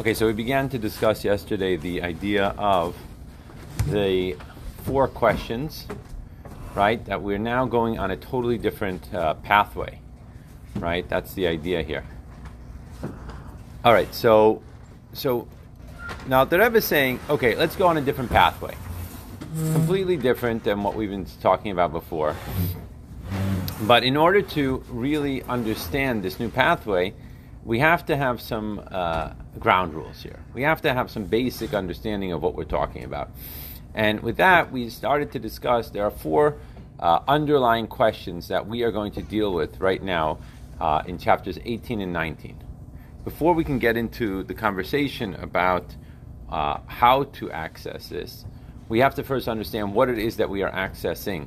Okay, so we began to discuss yesterday the idea of the four questions, right? That we're now going on a totally different uh, pathway, right? That's the idea here. All right, so so now the Rebbe is saying, okay, let's go on a different pathway, completely different than what we've been talking about before. But in order to really understand this new pathway, we have to have some uh, ground rules here. We have to have some basic understanding of what we're talking about. And with that, we started to discuss there are four uh, underlying questions that we are going to deal with right now uh, in chapters 18 and 19. Before we can get into the conversation about uh, how to access this, we have to first understand what it is that we are accessing,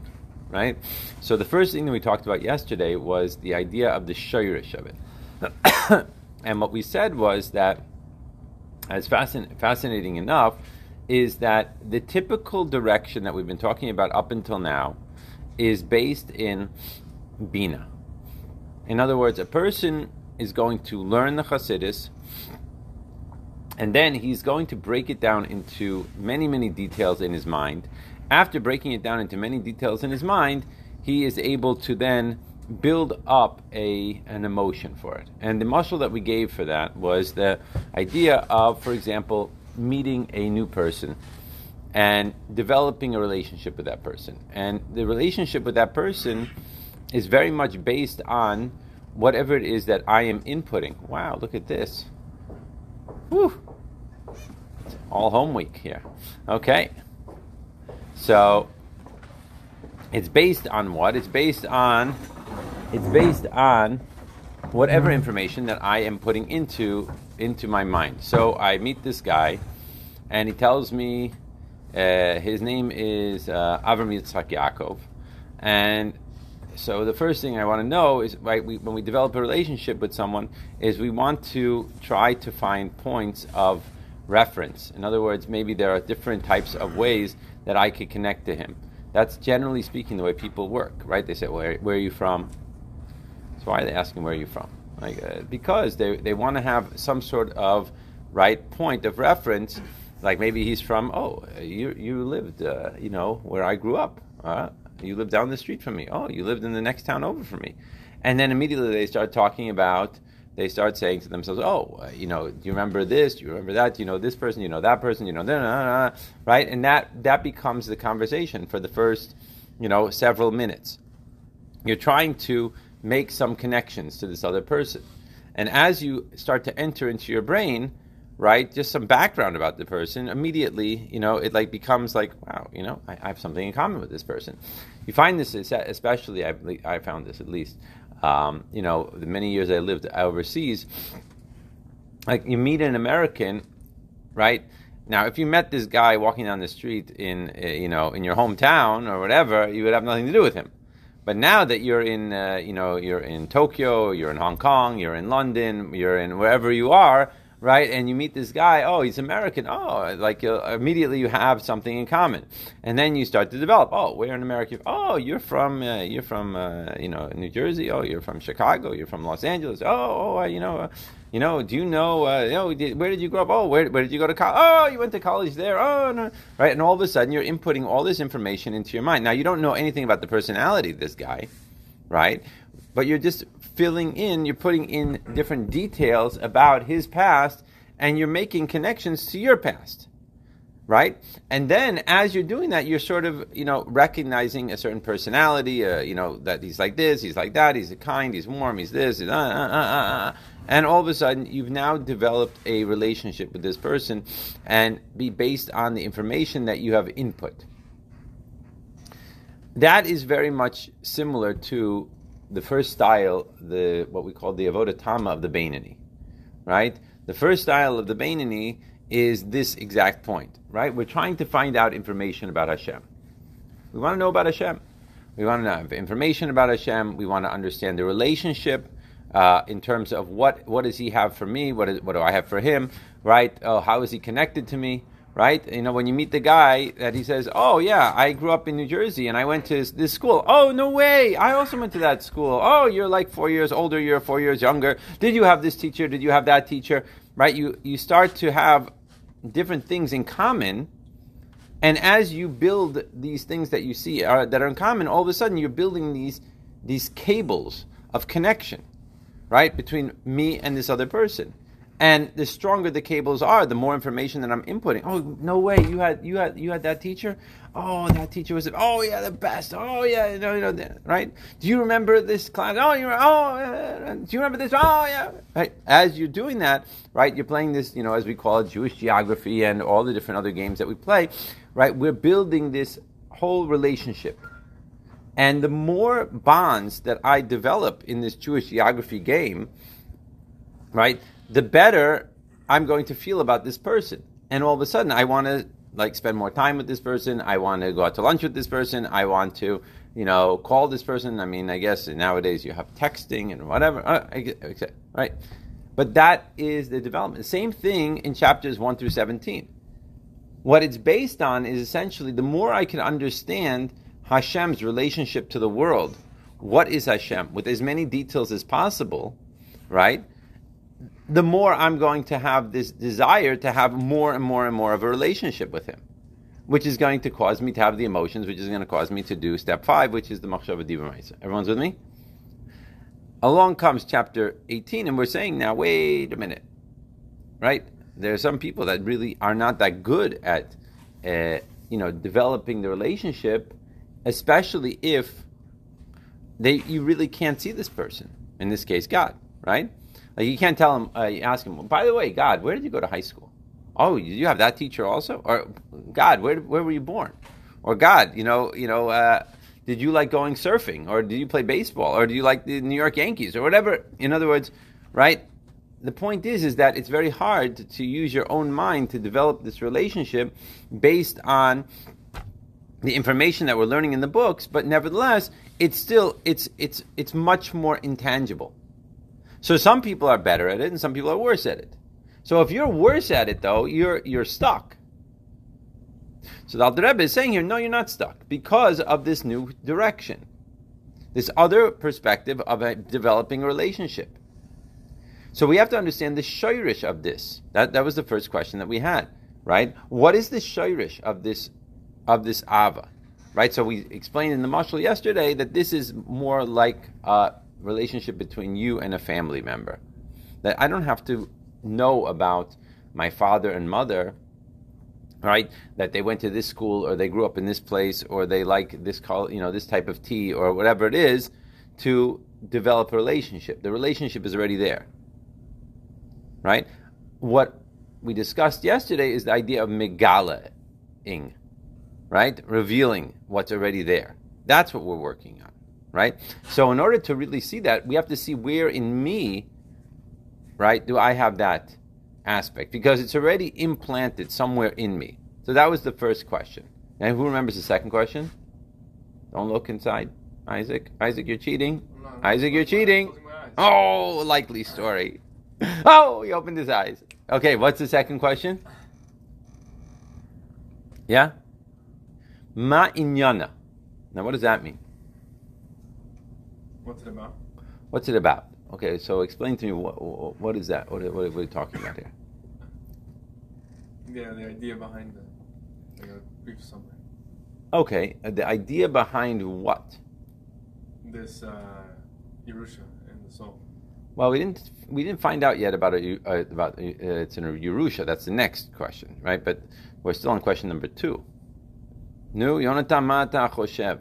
right? So the first thing that we talked about yesterday was the idea of the shayrish of it. and what we said was that, as fascin- fascinating enough, is that the typical direction that we've been talking about up until now is based in Bina. In other words, a person is going to learn the Chassidus, and then he's going to break it down into many, many details in his mind. After breaking it down into many details in his mind, he is able to then build up a an emotion for it. And the muscle that we gave for that was the idea of, for example, meeting a new person and developing a relationship with that person. And the relationship with that person is very much based on whatever it is that I am inputting. Wow, look at this. Whew. All home week here. Okay. So it's based on what? It's based on it's based on whatever information that I am putting into into my mind. So I meet this guy, and he tells me uh, his name is uh, Avram Yitzhak Yaakov, and so the first thing I want to know is right we, when we develop a relationship with someone is we want to try to find points of reference. In other words, maybe there are different types of ways that I could connect to him. That's generally speaking the way people work, right? They say, "Where, where are you from?" So why are they asking where are you from? Like, uh, because they, they want to have some sort of right point of reference. Like maybe he's from, oh, you, you lived, uh, you know, where I grew up. Uh, you lived down the street from me. Oh, you lived in the next town over from me. And then immediately they start talking about, they start saying to themselves, oh, uh, you know, do you remember this? Do you remember that? Do you know this person? Do you know that person? You know, nah, nah, nah, right? And that, that becomes the conversation for the first, you know, several minutes. You're trying to make some connections to this other person. And as you start to enter into your brain, right, just some background about the person, immediately, you know, it like becomes like, wow, you know, I, I have something in common with this person. You find this, especially, I, I found this at least, um, you know, the many years I lived overseas, like you meet an American, right? Now, if you met this guy walking down the street in, uh, you know, in your hometown or whatever, you would have nothing to do with him. But now that you're in, uh, you know, you're in Tokyo, you're in Hong Kong, you're in London, you're in wherever you are, right? And you meet this guy, oh, he's American. Oh, like uh, immediately you have something in common, and then you start to develop. Oh, where in America? Oh, you're from, uh, you're from, uh, you know, New Jersey. Oh, you're from Chicago. You're from Los Angeles. Oh, oh, uh, you know. Uh, you know, do you know, uh, you know, did, where did you grow up? Oh, where, where did you go to college? Oh, you went to college there. Oh, no. Right? And all of a sudden, you're inputting all this information into your mind. Now, you don't know anything about the personality of this guy, right? But you're just filling in, you're putting in different details about his past, and you're making connections to your past right? And then as you're doing that, you're sort of, you know, recognizing a certain personality, uh, you know, that he's like this, he's like that, he's kind, he's warm, he's this, uh, uh, uh, uh, uh. and all of a sudden you've now developed a relationship with this person and be based on the information that you have input. That is very much similar to the first style, the what we call the avodah tama of the Beinoni, right? The first style of the Beinoni is this exact point, right? We're trying to find out information about Hashem. We want to know about Hashem. We want to have information about Hashem. We want to understand the relationship uh, in terms of what what does He have for me? What is what do I have for Him? Right? Oh, how is He connected to me? Right? You know, when you meet the guy that he says, "Oh yeah, I grew up in New Jersey and I went to this school." Oh no way! I also went to that school. Oh, you're like four years older. You're four years younger. Did you have this teacher? Did you have that teacher? right? You you start to have different things in common, and as you build these things that you see are, that are in common, all of a sudden you're building these these cables of connection, right, between me and this other person. And the stronger the cables are, the more information that I'm inputting. Oh, no way! You had you had you had that teacher. Oh, that teacher was. Oh yeah, the best. Oh yeah, you know, you know, right? Do you remember this class? Oh, you. Oh, do you remember this? Oh yeah. Right. As you're doing that, right? You're playing this, you know, as we call it, Jewish geography and all the different other games that we play. Right. We're building this whole relationship. And the more bonds that I develop in this Jewish geography game, right, the better I'm going to feel about this person. And all of a sudden, I want to like spend more time with this person. I want to go out to lunch with this person. I want to, you know, call this person. I mean, I guess nowadays you have texting and whatever, uh, right? But that is the development. Same thing in chapters one through seventeen. What it's based on is essentially the more I can understand Hashem's relationship to the world. What is Hashem? With as many details as possible, right? The more I'm going to have this desire to have more and more and more of a relationship with him, which is going to cause me to have the emotions, which is going to cause me to do step five, which is the machshava diva Everyone's with me? Along comes chapter 18, and we're saying now, wait a minute, right? There are some people that really are not that good at, uh, you know, developing the relationship, especially if they you really can't see this person. In this case, God, right? Like you can't tell him. Uh, you ask him. By the way, God, where did you go to high school? Oh, you have that teacher also? Or God, where where were you born? Or God, you know, you know, uh, did you like going surfing? Or did you play baseball? Or do you like the New York Yankees? Or whatever. In other words, right? The point is, is that it's very hard to, to use your own mind to develop this relationship based on the information that we're learning in the books. But nevertheless, it's still it's it's it's much more intangible. So some people are better at it and some people are worse at it. So if you're worse at it though, you're you're stuck. So the Rebbe is saying here, no, you're not stuck because of this new direction, this other perspective of a developing a relationship. So we have to understand the shayrish of this. That that was the first question that we had, right? What is the shayrish of this of this ava, right? So we explained in the mashal yesterday that this is more like uh, relationship between you and a family member. That I don't have to know about my father and mother, right? That they went to this school or they grew up in this place or they like this call, you know, this type of tea or whatever it is to develop a relationship. The relationship is already there. Right? What we discussed yesterday is the idea of megalaing, right? Revealing what's already there. That's what we're working on right? So in order to really see that, we have to see where in me, right, do I have that aspect? Because it's already implanted somewhere in me. So that was the first question. And who remembers the second question? Don't look inside. Isaac, Isaac, you're cheating. Isaac, you're cheating. Oh, likely story. Oh, he opened his eyes. Okay, what's the second question? Yeah? Ma inyana. Now, what does that mean? What's it about? What's it about? Okay, so explain to me what what is that? What, what, what are we talking about here? Yeah, the idea behind the like a brief summary. Okay, uh, the idea behind what? This uh, Yerusha in the soul. Well, we didn't we didn't find out yet about a, uh, about uh, it's in a Yerusha. That's the next question, right? But we're still on question number two. Nu Yonatan Mata Choshev.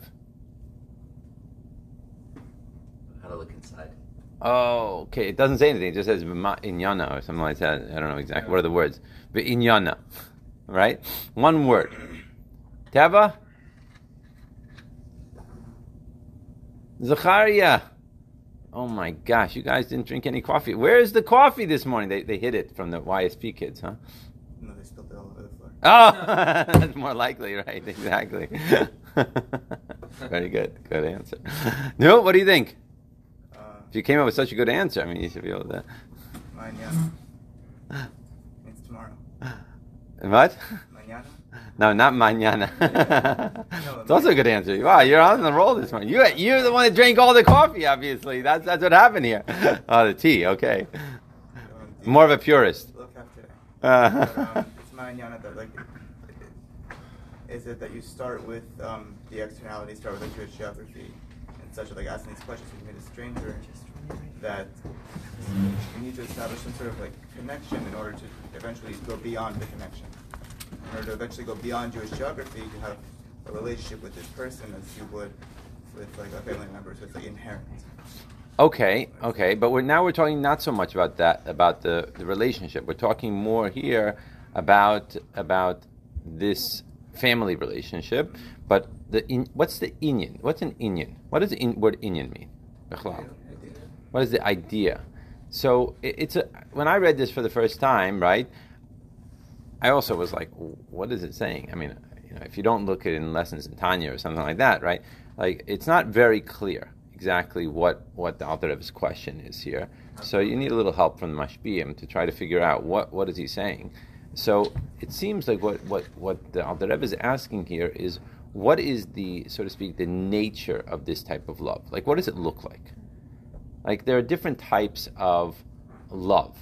Oh, okay. It doesn't say anything. It just says inyana or something like that. I don't know exactly what are the words. But inyana, right? One word. Teva. Zachariah. Oh my gosh, you guys didn't drink any coffee. Where is the coffee this morning? They, they hid it from the YSP kids, huh? No, they spilled it all over the floor. Oh, that's more likely, right? Exactly. Very good. Good answer. No, what do you think? If you came up with such a good answer, I mean, you should be able to. Mañana. it's tomorrow. What? Mañana. No, not mañana. it's also a good answer. Wow, you're on the roll this morning. You, you're the one that drank all the coffee, obviously. That's, that's what happened here. Oh, the tea, okay. More of a purist. Look Uh, But, um, it's manana that like, is it that you start with um, the externality, start with like Jewish geography and such, like asking these questions when you meet a stranger, that we need to establish some sort of like connection in order to eventually go beyond the connection. In order to eventually go beyond Jewish geography, you have a relationship with this person as you would with like a family member, so it's like inherent. Okay, okay, but we're now we're talking not so much about that about the, the relationship. We're talking more here about about this family relationship. But the in, what's the inyan? What's an inyan? What does the in, word inyan mean? What is the idea? So it, it's a when I read this for the first time, right? I also was like, what is it saying? I mean, you know, if you don't look at it in lessons in Tanya or something like that, right? Like it's not very clear exactly what what the Alter Rebbe's question is here. So you need a little help from the Mashpiim to try to figure out what what is he saying. So it seems like what what what the Alter Rebbe is asking here is what is the so to speak the nature of this type of love? Like what does it look like? Like there are different types of love,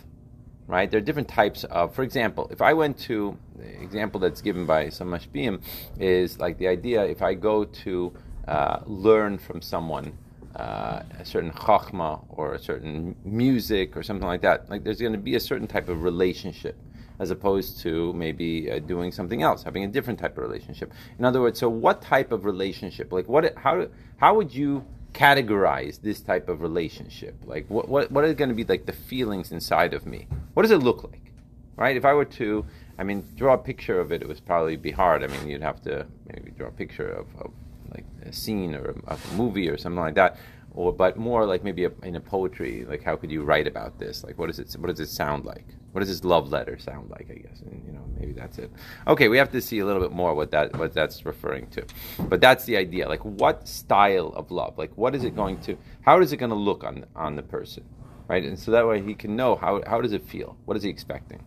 right? There are different types of, for example, if I went to the example that's given by some mashpiim is like the idea if I go to uh, learn from someone uh, a certain chachma or a certain music or something like that, like there's going to be a certain type of relationship as opposed to maybe uh, doing something else, having a different type of relationship. In other words, so what type of relationship? Like what? How? How would you categorize this type of relationship? Like what? What? What are going to be like the feelings inside of me? What does it look like? Right? If I were to, I mean, draw a picture of it, it would probably be hard. I mean, you'd have to maybe draw a picture of, of like a scene or a, a movie or something like that or but more like maybe a, in a poetry like how could you write about this? Like what does it what does it sound like? What does this love letter sound like i guess? And you know maybe that's it. Okay we have to see a little bit more what that what that's referring to. But that's the idea. Like what style of love? Like what is it going to how is it going to look on on the person? Right? And so that way he can know how how does it feel? What is he expecting?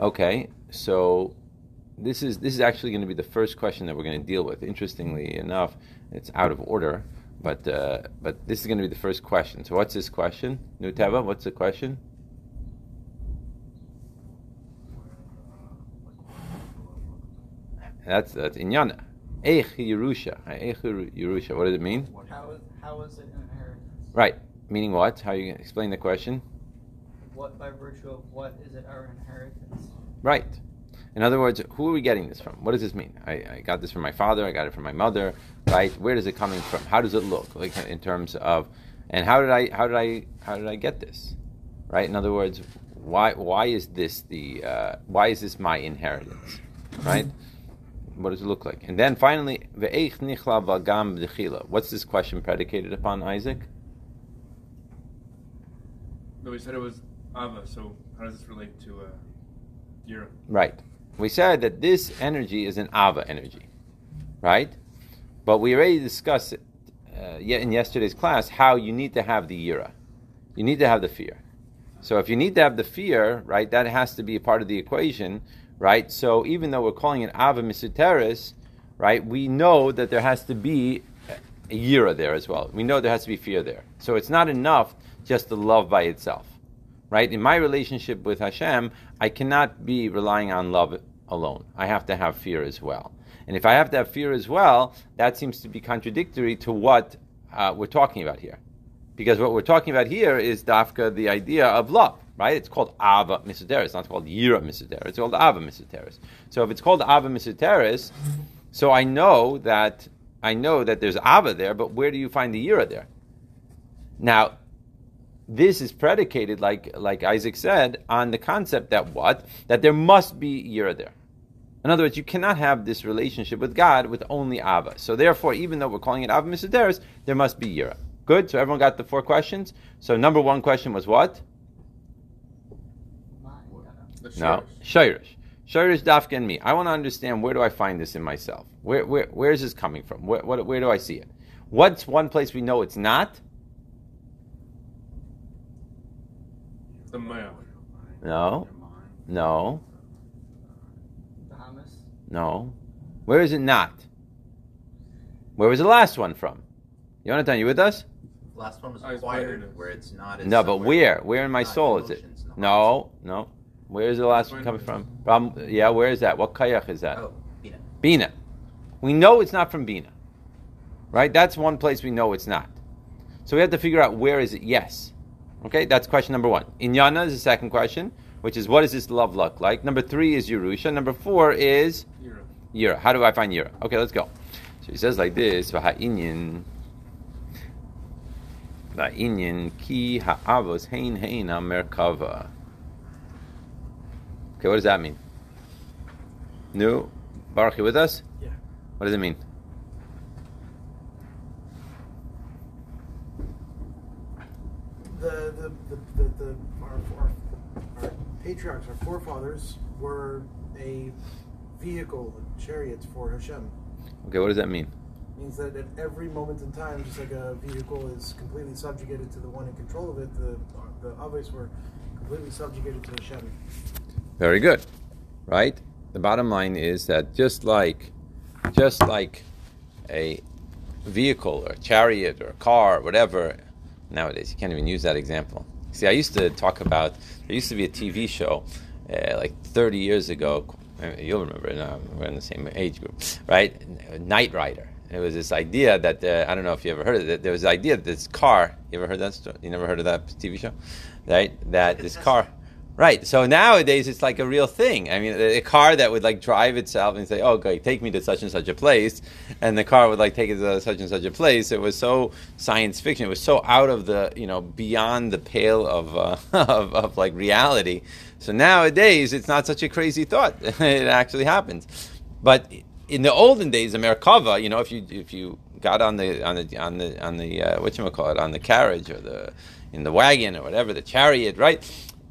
Okay so this is this is actually going to be the first question that we're going to deal with. Interestingly enough, it's out of order, but uh, but this is going to be the first question. So what's this question, Nuteva? What's the question? That's that's inyana. Eich Yerusha. Eich Yerusha. What does it mean? How is, how is it inheritance? Right. Meaning what? How you explain the question? What by virtue of what is it our inheritance? Right. In other words, who are we getting this from? What does this mean? I, I, got this from my father. I got it from my mother. Right? Where is it coming from? How does it look? Like in terms of, and how did I how did I how did I get this? Right? In other words, why why is this the uh, why is this my inheritance? Right? What does it look like? And then finally, what's this question predicated upon, Isaac? No, we said it was Ava, so how does this relate to uh, Yira? Right. We said that this energy is an Ava energy, right? But we already discussed it uh, in yesterday's class how you need to have the Yira. You need to have the fear. So if you need to have the fear, right, that has to be a part of the equation, right? So even though we're calling it Ava Misuteris, right, we know that there has to be a Yira there as well. We know there has to be fear there. So it's not enough just to love by itself right? In my relationship with Hashem, I cannot be relying on love alone. I have to have fear as well. And if I have to have fear as well, that seems to be contradictory to what uh, we're talking about here. Because what we're talking about here is dafka, the idea of love, right? It's called Ava Misuteris. It's not called Yira Misuteris. It's called Ava Misuteris. So if it's called Ava Misuteris, so I know that I know that there's Ava there, but where do you find the Yira there? Now, this is predicated, like like Isaac said, on the concept that what that there must be yira there. In other words, you cannot have this relationship with God with only Ava. So therefore, even though we're calling it Ava Misuteris, there must be yira. Good. So everyone got the four questions. So number one question was what? No, Shirish. Shirish, Dafka, and me. I want to understand where do I find this in myself? Where where where is this coming from? Where what, where do I see it? What's one place we know it's not? The Maya. No, no, Bahamas? no. Where is it not? Where was the last one from? Yonatan, you with us? Last one was acquired, where it's not as. No, but where? Where in my soul is it? emotions, in the No, no. Where is the last one coming from? Um, yeah, where is that? What kayach is that? Oh, Bina. Bina. We know it's not from Bina. Right? That's one place we know it's not. So we have to figure out where is it yes. Okay, that's question number one. Inyana is the second question, which is what does this love look like? Number three is Yerusha. Number four is. Yira. How do I find Yira? Okay, let's go. So he says like this, V'ha'inyin V'ha'inyin ki ha'avos hein hein merkava. Okay, what does that mean? No? Baruch, you with us? Yeah. What does it mean? The the the, the, the our, our, our patriarchs, our forefathers, were a vehicle, chariots for Hashem. Okay, what does that mean? It means that at every moment in time, just like a vehicle is completely subjugated to the one in control of it, the the Avos were completely subjugated to Hashem. Very good. Right? The bottom line is that just like just like a vehicle or a chariot or a car or whatever nowadays you can't even use that example. See, I used to talk about there used to be a TV show uh, like 30 years ago. uh, You'll remember. No, we're in the same age group, right? Knight Rider. It was this idea that uh, I don't know if you ever heard of it. There was the idea that this car. You ever heard that? Story? You never heard of that TV show, right? That this car. Right. So nowadays it's like a real thing. I mean, a, car that would like drive itself and say, "Oh, okay, take me to such and such a place," and the car would like take it to such and such a place. It was so science fiction. It was so out of the you know beyond the pale of uh, of, of like reality. So nowadays it's not such a crazy thought. it actually happens. But in the olden days, the Merkava, you know, if you if you got on the on the on the on the uh, what you call it on the carriage or the in the wagon or whatever the chariot, right?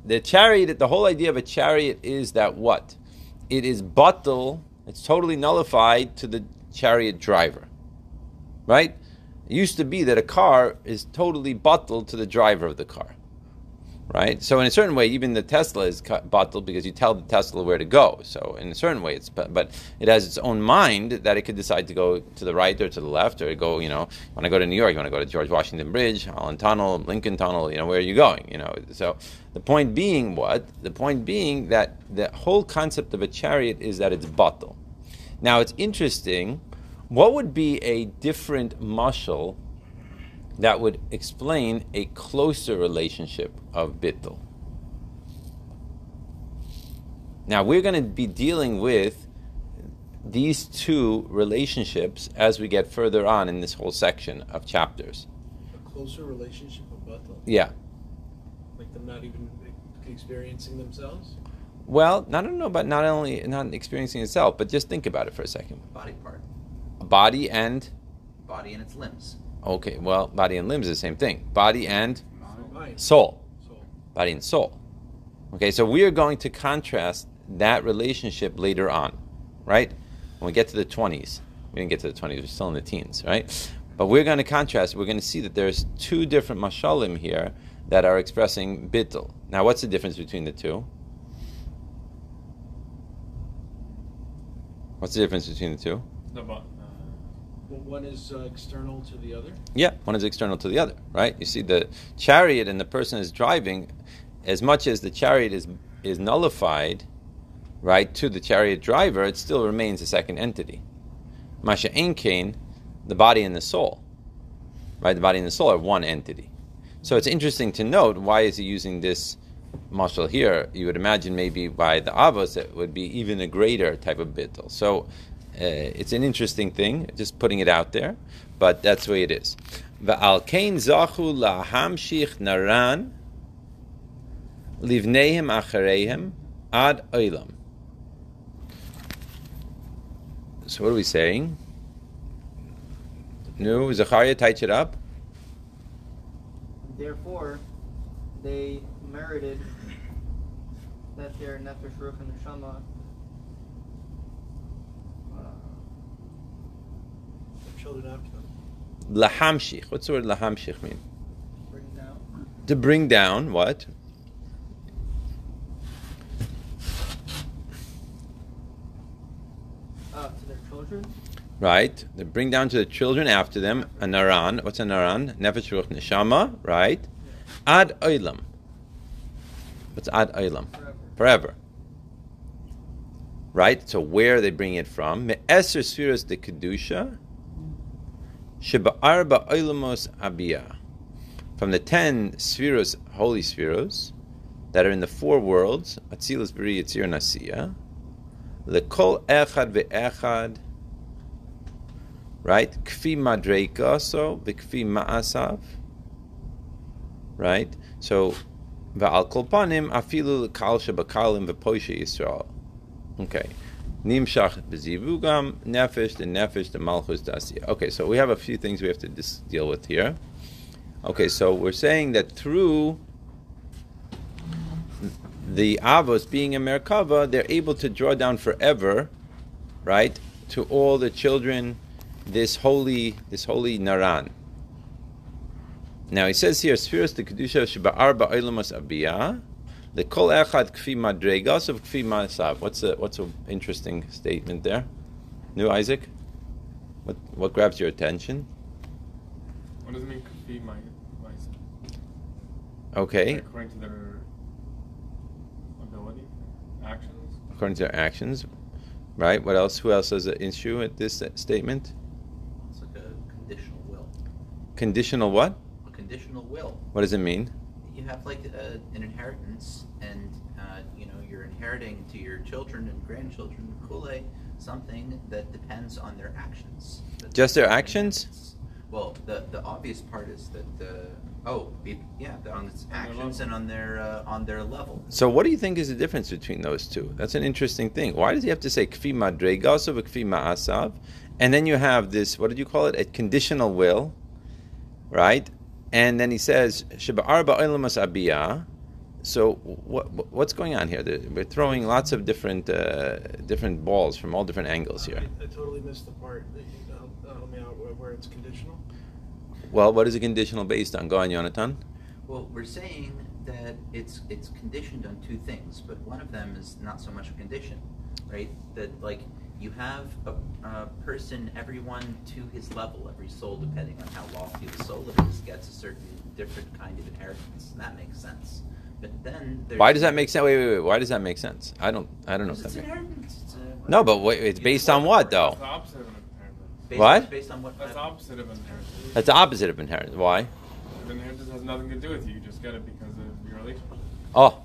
The chariot, the whole idea of a chariot is that what? It is batel, it's totally nullified to the chariot driver. Right? It used to be that a car is totally bottled to the driver of the car. Right? So in a certain way, even the Tesla is bottled because you tell the Tesla where to go. So in a certain way, it's but it has its own mind that it could decide to go to the right or to the left or go. You know, want to go to New York, you want to go to George Washington Bridge, Holland Tunnel, Lincoln Tunnel. You know, where are you going? You know, so the point being what? The point being that the whole concept of a chariot is that it's batel. Now it's interesting. What would be a different muscle that would explain a closer relationship of bittul? Now we're going to be dealing with these two relationships as we get further on in this whole section of chapters. A closer relationship with Batal, Yeah. like them not even experiencing themselves. Well, I don't know about not only not experiencing itself, but just think about it for a second. Body part. Body and Body and its limbs. Okay, well, body and limbs is the same thing. Body and soul. soul. body and soul. Okay, so we are going to contrast that relationship later on, right? When we get to the 20s. We didn't get to the 20s, we're still in the teens, right? But we're going to contrast, we're going to see that there's two different mashalim here that are expressing bittul. Now, what's the difference between the two? What's the difference between the two? The one is uh, external to the other. Yeah, one is external to the other, right? You see, the chariot and the person is driving, as much as the chariot is is nullified, right, to the chariot driver, it still remains a second entity. Masha Kain, the body and the soul, right? The body and the soul are one entity. So it's interesting to note why is he using this mashal here? You would imagine maybe by the avos it would be even a greater type of bittul. So Uh, it's an interesting thing, just putting it out there, but that's the way it is. Kain zachu lahamshich naran livneim achareihem ad oilam. So what are we saying? No, Zachariah tights it up. Therefore, they merited that their nefesh, ruach, and neshama uh, The children after them. Lahamshich. What's the word lahamshich mean? bring down. To bring down what? Uh, to their children. right? They bring down to the children after them a naran. What's a naran? Nefesh ruach neshama, right? Ad oilam. What's ad oilam? Forever. Forever. Right. So where are they bring it from? Me'eser spheres de kedusha. From the ten sefiros, holy sefiros, that are in the four worlds, Atzilus Bri Yitzir Nasiya, Lekol Echad ve'echad, right? Kfi Madreika, so v'kfi Ma'asav, right? So, Va'al Kolpanim, Afilu L'kal Shabakalim V'poishe Yisrael. Okay. Nimshach B'zivugam, Nefesh, the Nefesh, the Malchus Dasiya. Okay, so we have a few things we have to dis- deal with here. Okay, so we're saying that through the Avos being a Merkava, they're able to draw down forever, right, to all the children this holy this holy Naran. Now he says here, Spheres the Kedusha Sheba'ar Ba'ilamos Abiyah, the Kol Echad Kfi Madregas of Kfi Masav. What's a what's an interesting statement there? New Isaac? What what grabs your attention? What does it mean? Kafi my myself. Okay. According to their ability, actions. according to their actions, right? What else? Who else has an issue with this statement? It's like a conditional will. Conditional what? A conditional will. What does it mean? You have like a, an inheritance, and uh, you know you're inheriting to your children and grandchildren, kule, something that depends on their actions. That's Just their actions? Well, the the obvious part is that the oh yeah on its actions and on their uh, on their level. So, what do you think is the difference between those two? That's an interesting thing. Why does he have to say kfi madregasav kfi ma'asav, and then you have this? What did you call it? A conditional will, right? And then he says sheba arba oilamas. So, what, what- what's going on here? The- We're throwing lots of different uh, different balls from all different angles here. I, I totally missed the part that you help, uh, help me out where, where it's conditional. Well, what is a conditional based on? Go on, Jonathan. Well, we're saying that it's it's conditioned on two things, but one of them is not so much a condition, right? That like you have a, a person, everyone to his level, every soul, depending on how lofty the soul it is, gets a certain different kind of inheritance, and that makes sense. But then there's Why does that make sense? Wait, wait, wait. Why does that make sense? I don't. I don't know. If that it's inheritance. It's a, No, but wait, it's based on what That's though? the opposite of inheritance. based What? Based on what? That's the opposite of inheritance. That's the opposite of inheritance. Why? The inheritance has nothing to do with you. You just get it because of your relationship. Oh.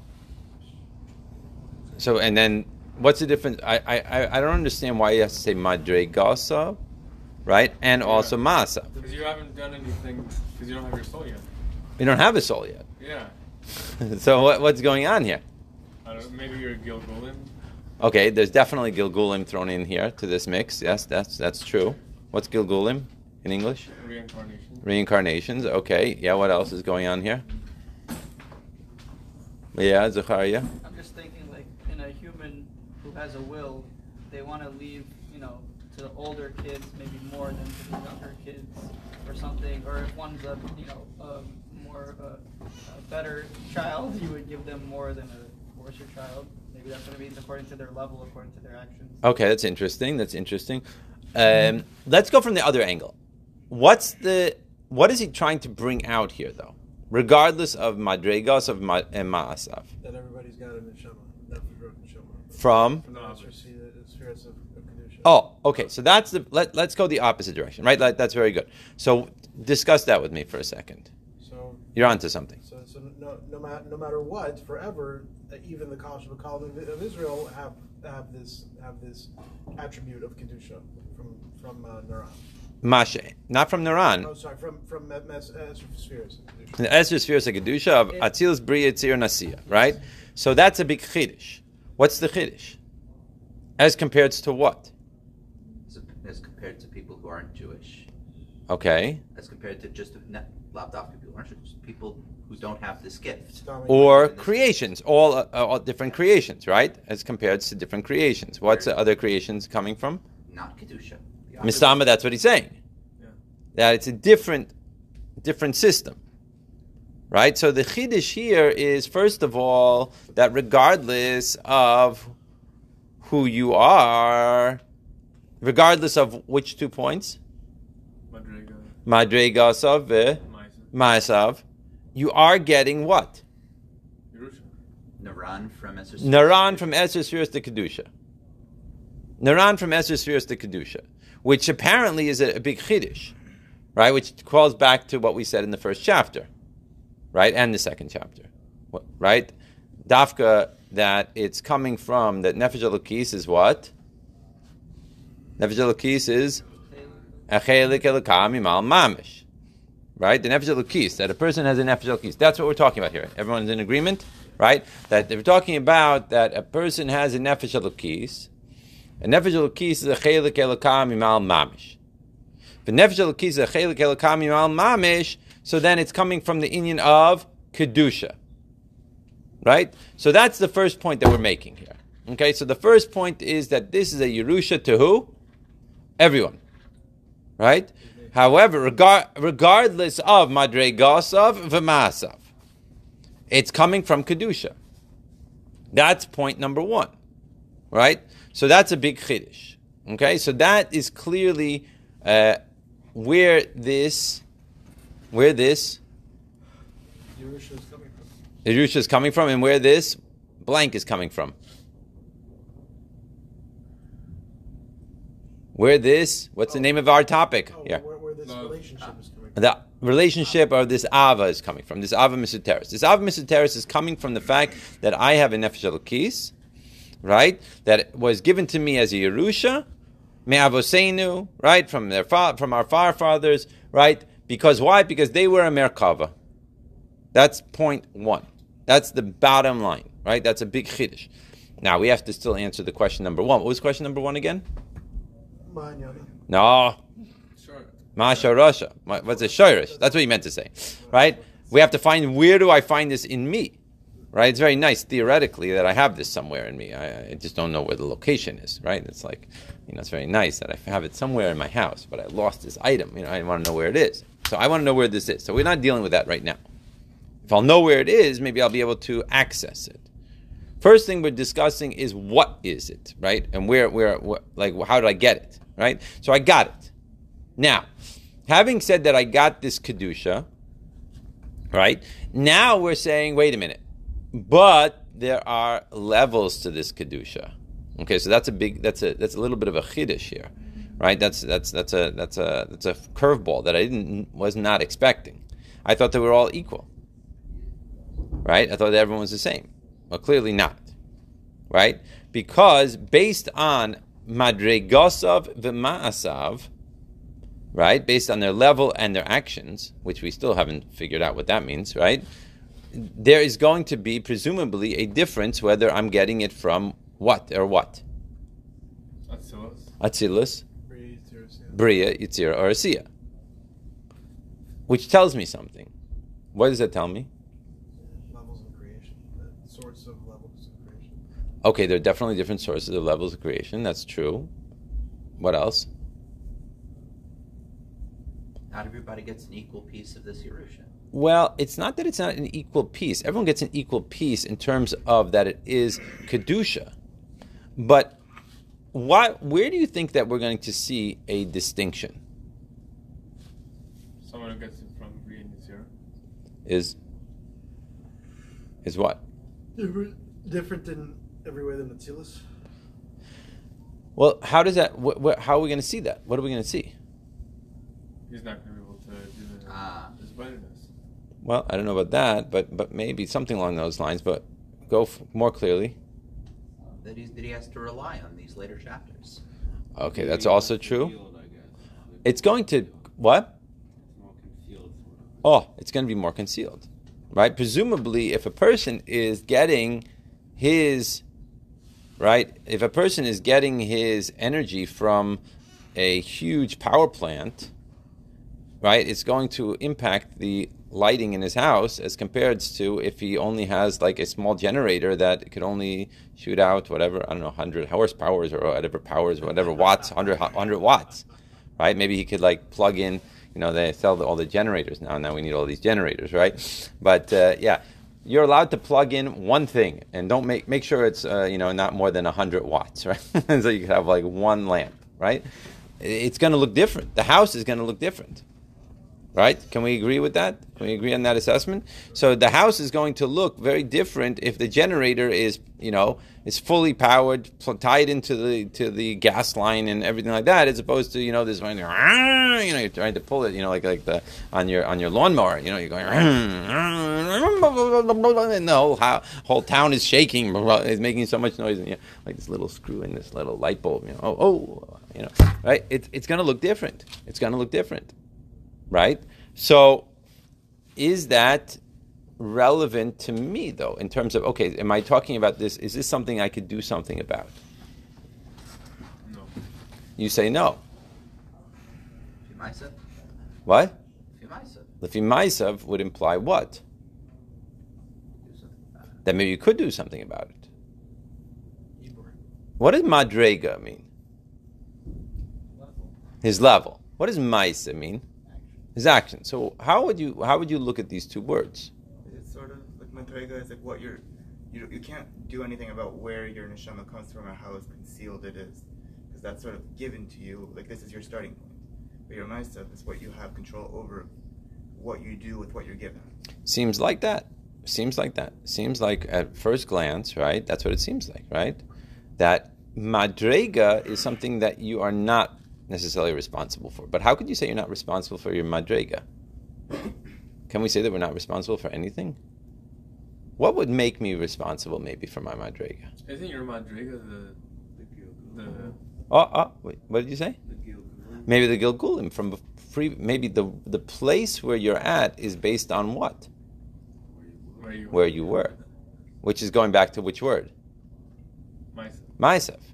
So and then what's the difference? I I I- don't understand why you have to say madregasa, right? And also masa. Because you haven't done anything. Because you don't have your soul yet. We don't have a soul yet. Yeah. so what, what's going on here? I don't, maybe you're a Gilgulim. Okay, there's definitely Gilgulim thrown in here to this mix. Yes, that's that's true. What's Gilgulim in English? Reincarnation. Reincarnations. Okay. Yeah. What else is going on here? Yeah, Zachariah. I'm just thinking like in a human who has a will, they want to leave, you know, to the older kids maybe more than to the younger kids or something. Or if one's a, you know, a more a, a better child, you would give them more than a worser child. Maybe that's what it means according to their level, according to their actions. Okay, that's interesting. That's interesting. Um, let's go from the other angle. What's the what is he trying to bring out here, though? Regardless of madregas of ma, and ma'asav, That everybody's got a neshama. Nefesh ruach neshama. from From the That's opposite. see the spirits of, of oh, okay. So that's the let, let's go the opposite direction, right? Like, that's very good. So discuss that with me for a second. So You're onto something. So, so no, no, matter, no matter what, forever, uh, even the College of of, of Israel have have this have this attribute of kedusha from from uh, Naran. Mashe, not from Naran. Oh, sorry, from from mes, mes, uh, spheres. of. The Ezra spheres of kedusha of Atzilus Bri Yitzir Nasiya, right? So that's a big chiddush. What's the chiddush? As compared to what? as, as compared to people who aren't Jewish, Okay. as compared to just not lapdog people who aren't Jewish, people who don't have this gift. Tommy, or creations, all, uh, all different creations, right? As compared to different creations. What's the other creations coming from? Not kedusha. The. Mistama, that's what he's saying. Yeah. That it's a different, different system, right? So the chiddush here is first of all that regardless of who you are, regardless of which two points, Madriga. madregasav ve eh? Maisa. maasav, you are getting what? Yerusha. Naran from Esther. Naran from Esther Spheres to Kedusha. Naran from Esther Spheres to Kedusha, which apparently is a, a big chiddush, right? Which calls back to what we said in the first chapter, right? And the second chapter, right? Dafka, that it's coming from, that Nefesh Elokis is what? Nefesh Elokis is Achelik Elokam Imal Mamish. Right? The Nefesh Elokis, that a person has a Nefesh Elokis. That's what we're talking about here. Everyone's in agreement? Right? That we're talking about that a person has a Nefesh Elokis. A Nefesh Elokis is a Chelik Elokam Imal Mamish. A Nefesh Elokis is a Chelik Elokam Imal Mamish, so then it's coming from the union of Kedusha. Right? So that's the first point that we're making here. Okay, so the first point is that this is a Yerusha to who? Everyone. Right? However, regard, regardless of Madregasav V'Masav, it's coming from Kedusha. That's point number one. Right? So that's a big Chiddush. Okay, so that is clearly uh, where this, where this Yerusha is coming from. Yerusha is coming from and where this blank is coming from. Where this, what's the oh. name of our topic? Oh, Yeah. where, where this Love. relationship is coming from. The relationship of this Ava is coming from. This Ava Misuteris. This Ava Misuteris is coming from the fact that I have a Nefesh Elokis, right? That was given to me as a Yerusha, Me'avoseinu, right? From their fa- from our forefathers, right? Because why? Because they were a Merkava. That's point one. That's the bottom line, right? That's a big chiddush. Now we have to still answer the question number one. What was question number one again? No, Sure. Masha Rasha. What's a shirish? That's what he meant to say, right? We have to find where do I find this in me, right? It's very nice theoretically that I have this somewhere in me. I, I just don't know where the location is, right? It's like, you know, it's very nice that I have it somewhere in my house, but I lost this item. You know, I want to know where it is. So I want to know where this is. So we're not dealing with that right now. If I'll know where it is, maybe I'll be able to access it. First thing we're discussing is what is it, right? And where, where, like, how did I get it, right? So I got it. Now, having said that, I got this kedusha, right? Now we're saying, wait a minute, but there are levels to this kedusha. Okay, so that's a big, that's a that's a little bit of a chiddush here, right? That's that's that's a that's a that's a curveball that I didn't was not expecting. I thought they were all equal, right? I thought everyone was the same. Well, clearly not, right? Because based on madregasav v'maasav, right? Based on their level and their actions, which we still haven't figured out what that means, right? There is going to be presumably a difference whether I'm getting it from what or what. Atsilos. Atzilus, Breathe, tears. Bria, Yitzira, or Asiya. Which tells me something. What does that tell me? Levels of creation. The sorts of levels of creation. Okay, there are definitely different sources of levels of creation. That's true. What else? Not everybody gets an equal piece of this Yerusha. Well, it's not that it's not an equal piece. Everyone gets an equal piece in terms of that it is kedusha. But why? Where do you think that we're going to see a distinction? Someone who gets it from Bria and Yitzira. Is is what? Different, different in every way than Atzilus. Well, how does that? Wh- wh- how are we going to see that? What are we going to see? He's not going to be able to do the Ah. his blindness. Well, I don't know about that, but but maybe something along those lines. But go f- more clearly. That, he's, that he has to rely on these later chapters. Okay, that's also true. It's going to what? Oh, it's going to be more concealed, right? Presumably, if a person is getting his right, if a person is getting his energy from a huge power plant, right, it's going to impact the lighting in his house as compared to if he only has like a small generator that could only shoot out whatever, I don't know, 100 horsepower or whatever powers, whatever watts, 100, 100 watts, right? Maybe he could like plug in, you know, they sell all the generators now. Now we need all these generators, right? But uh, yeah, you're allowed to plug in one thing and don't make make sure it's uh, you know not more than 100 watts, right? so you could have like one lamp, right? It's going to look different. The house is going to look different. Right? Can we agree with that? Can we agree on that assessment? So the house is going to look very different if the generator is, you know, is fully powered, pl- tied into the to the gas line and everything like that, as opposed to you know this one, you know, you're trying to pull it, you know, like like the on your on your lawnmower, you know, you're going, and the whole how, whole town is shaking, is making so much noise, and you know, like this little screw in this little light bulb, you know, oh, oh you know, right? It, it's going to look different. It's going to look different right? So, is that relevant to me though, in terms of okay, am I talking about this? Is this something I could do something about? No. You say no. What? Fimaisa. Lefi would imply what? Do something about it. That maybe you could do something about it. What does madrega mean? His level. What does Maisa mean? His action. So how would you how would you look at these two words? It's sort of like Madrega is like what you're, you, you can't do anything about where your neshama comes from or how concealed it is. Because that's sort of given to you, like this is your starting point. But your Maisa is what you have control over what you do with what you're given. Seems like that. Seems like that. Seems like at first glance, right? That's what it seems like, right? That madrega is something that you are not necessarily responsible for. But how could you say you're not responsible for your madrega? Can we say that we're not responsible for anything? What would make me responsible, maybe, for my madrega? Isn't your Madriga the the Oh, oh wait, what did you say? Maybe the Gilgulim from free. Maybe the the place where you're at is based on what? where you Where you were, which is going back to which word? Myself. Myself.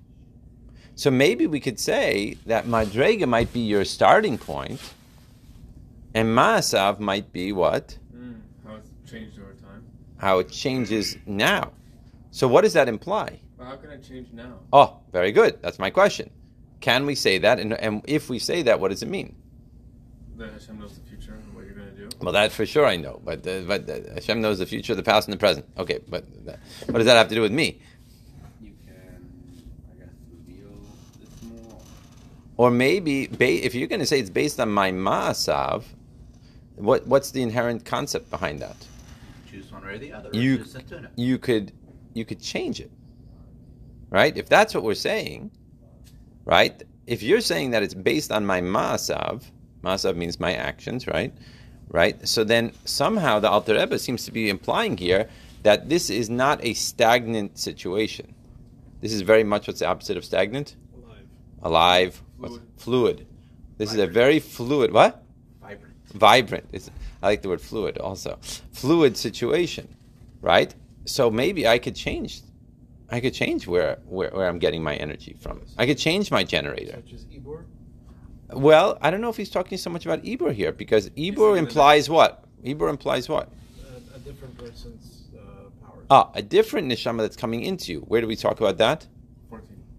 So maybe we could say that Madrega might be your starting point, and Ma'asav might be what? Mm, how it's changed over time. How it changes now. So what does that imply? Well, how can it change now? Oh, very good. That's my question. Can we say that? And, and if we say that, what does it mean? That Hashem knows the future and what you're going to do. Well, that for sure I know. But uh, but uh, Hashem knows the future, the past, and the present. Okay, but that, what does that have to do with me? Or maybe ba- if you're going to say it's based on my Ma'asav, what what's the inherent concept behind that? Choose one or the other. You- choose you could you could change it right if that's what we're saying right if you're saying that it's based on my maasav maasav means my actions right right so then somehow the alter rebbe seems to be implying here that this is not a stagnant situation this is very much what's the opposite of stagnant Alive. alive what's- Fluid. fluid this is a very fluid what Vibrant. vibrant. It's, I like the word fluid also. Fluid situation, right? So maybe I could change. I could change where, where, where I'm getting my energy from. I could change my generator. Such as Ibor. Well, I don't know if he's talking so much about Ibor here because that- implies what? Ibor implies what? A, a different person's uh, power. Ah, a different neshama that's coming into you. Where do we talk about that?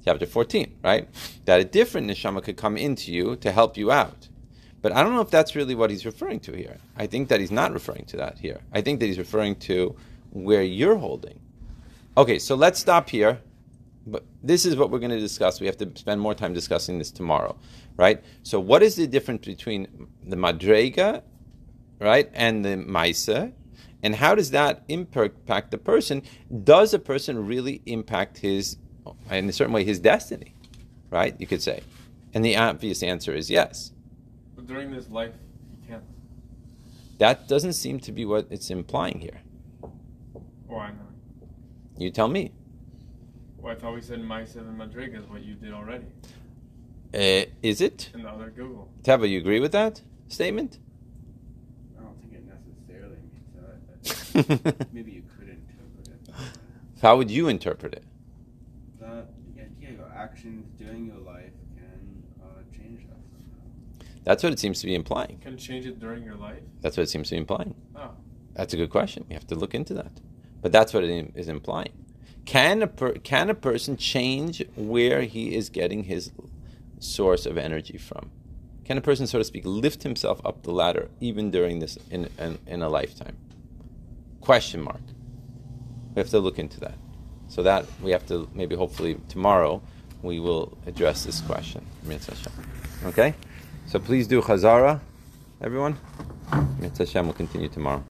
14. chapter 14, right? That a different neshama could come into you to help you out. But I don't know if that's really what he's referring to here. I think that he's not referring to that here. I think that he's referring to where you're holding. Okay, so let's stop here. But this is what we're going to discuss. We have to spend more time discussing this tomorrow, right? So, what is the difference between the madrega, right, and the maisa, and how does that impact the person? Does a person really impact his, in a certain way, his destiny, right? You could say, and the obvious answer is yes. But during this life, you can't. That doesn't seem to be what it's implying here. Why not? You tell me. Well, I thought we said my seven Madriga is what you did already Uh, is it? in the other gilgul. Tava, you agree with that statement? I don't think it necessarily means that. but Maybe you could interpret it. How would you interpret it? That the idea your actions during your life can uh, change that somehow. That's what it seems to be implying. Can change it during your life. That's what it seems to be implying. Oh, That's a good question. We have to look into that. But that's what it is implying. Can a per, can a person change where he is getting his source of energy from? Can a person, so to speak, lift himself up the ladder even during this in in, in a lifetime? Question mark. We have to look into that. So that we have to maybe hopefully tomorrow we will address this question. Okay? So please do Chazara, everyone. Mitzvah Hashem will continue tomorrow.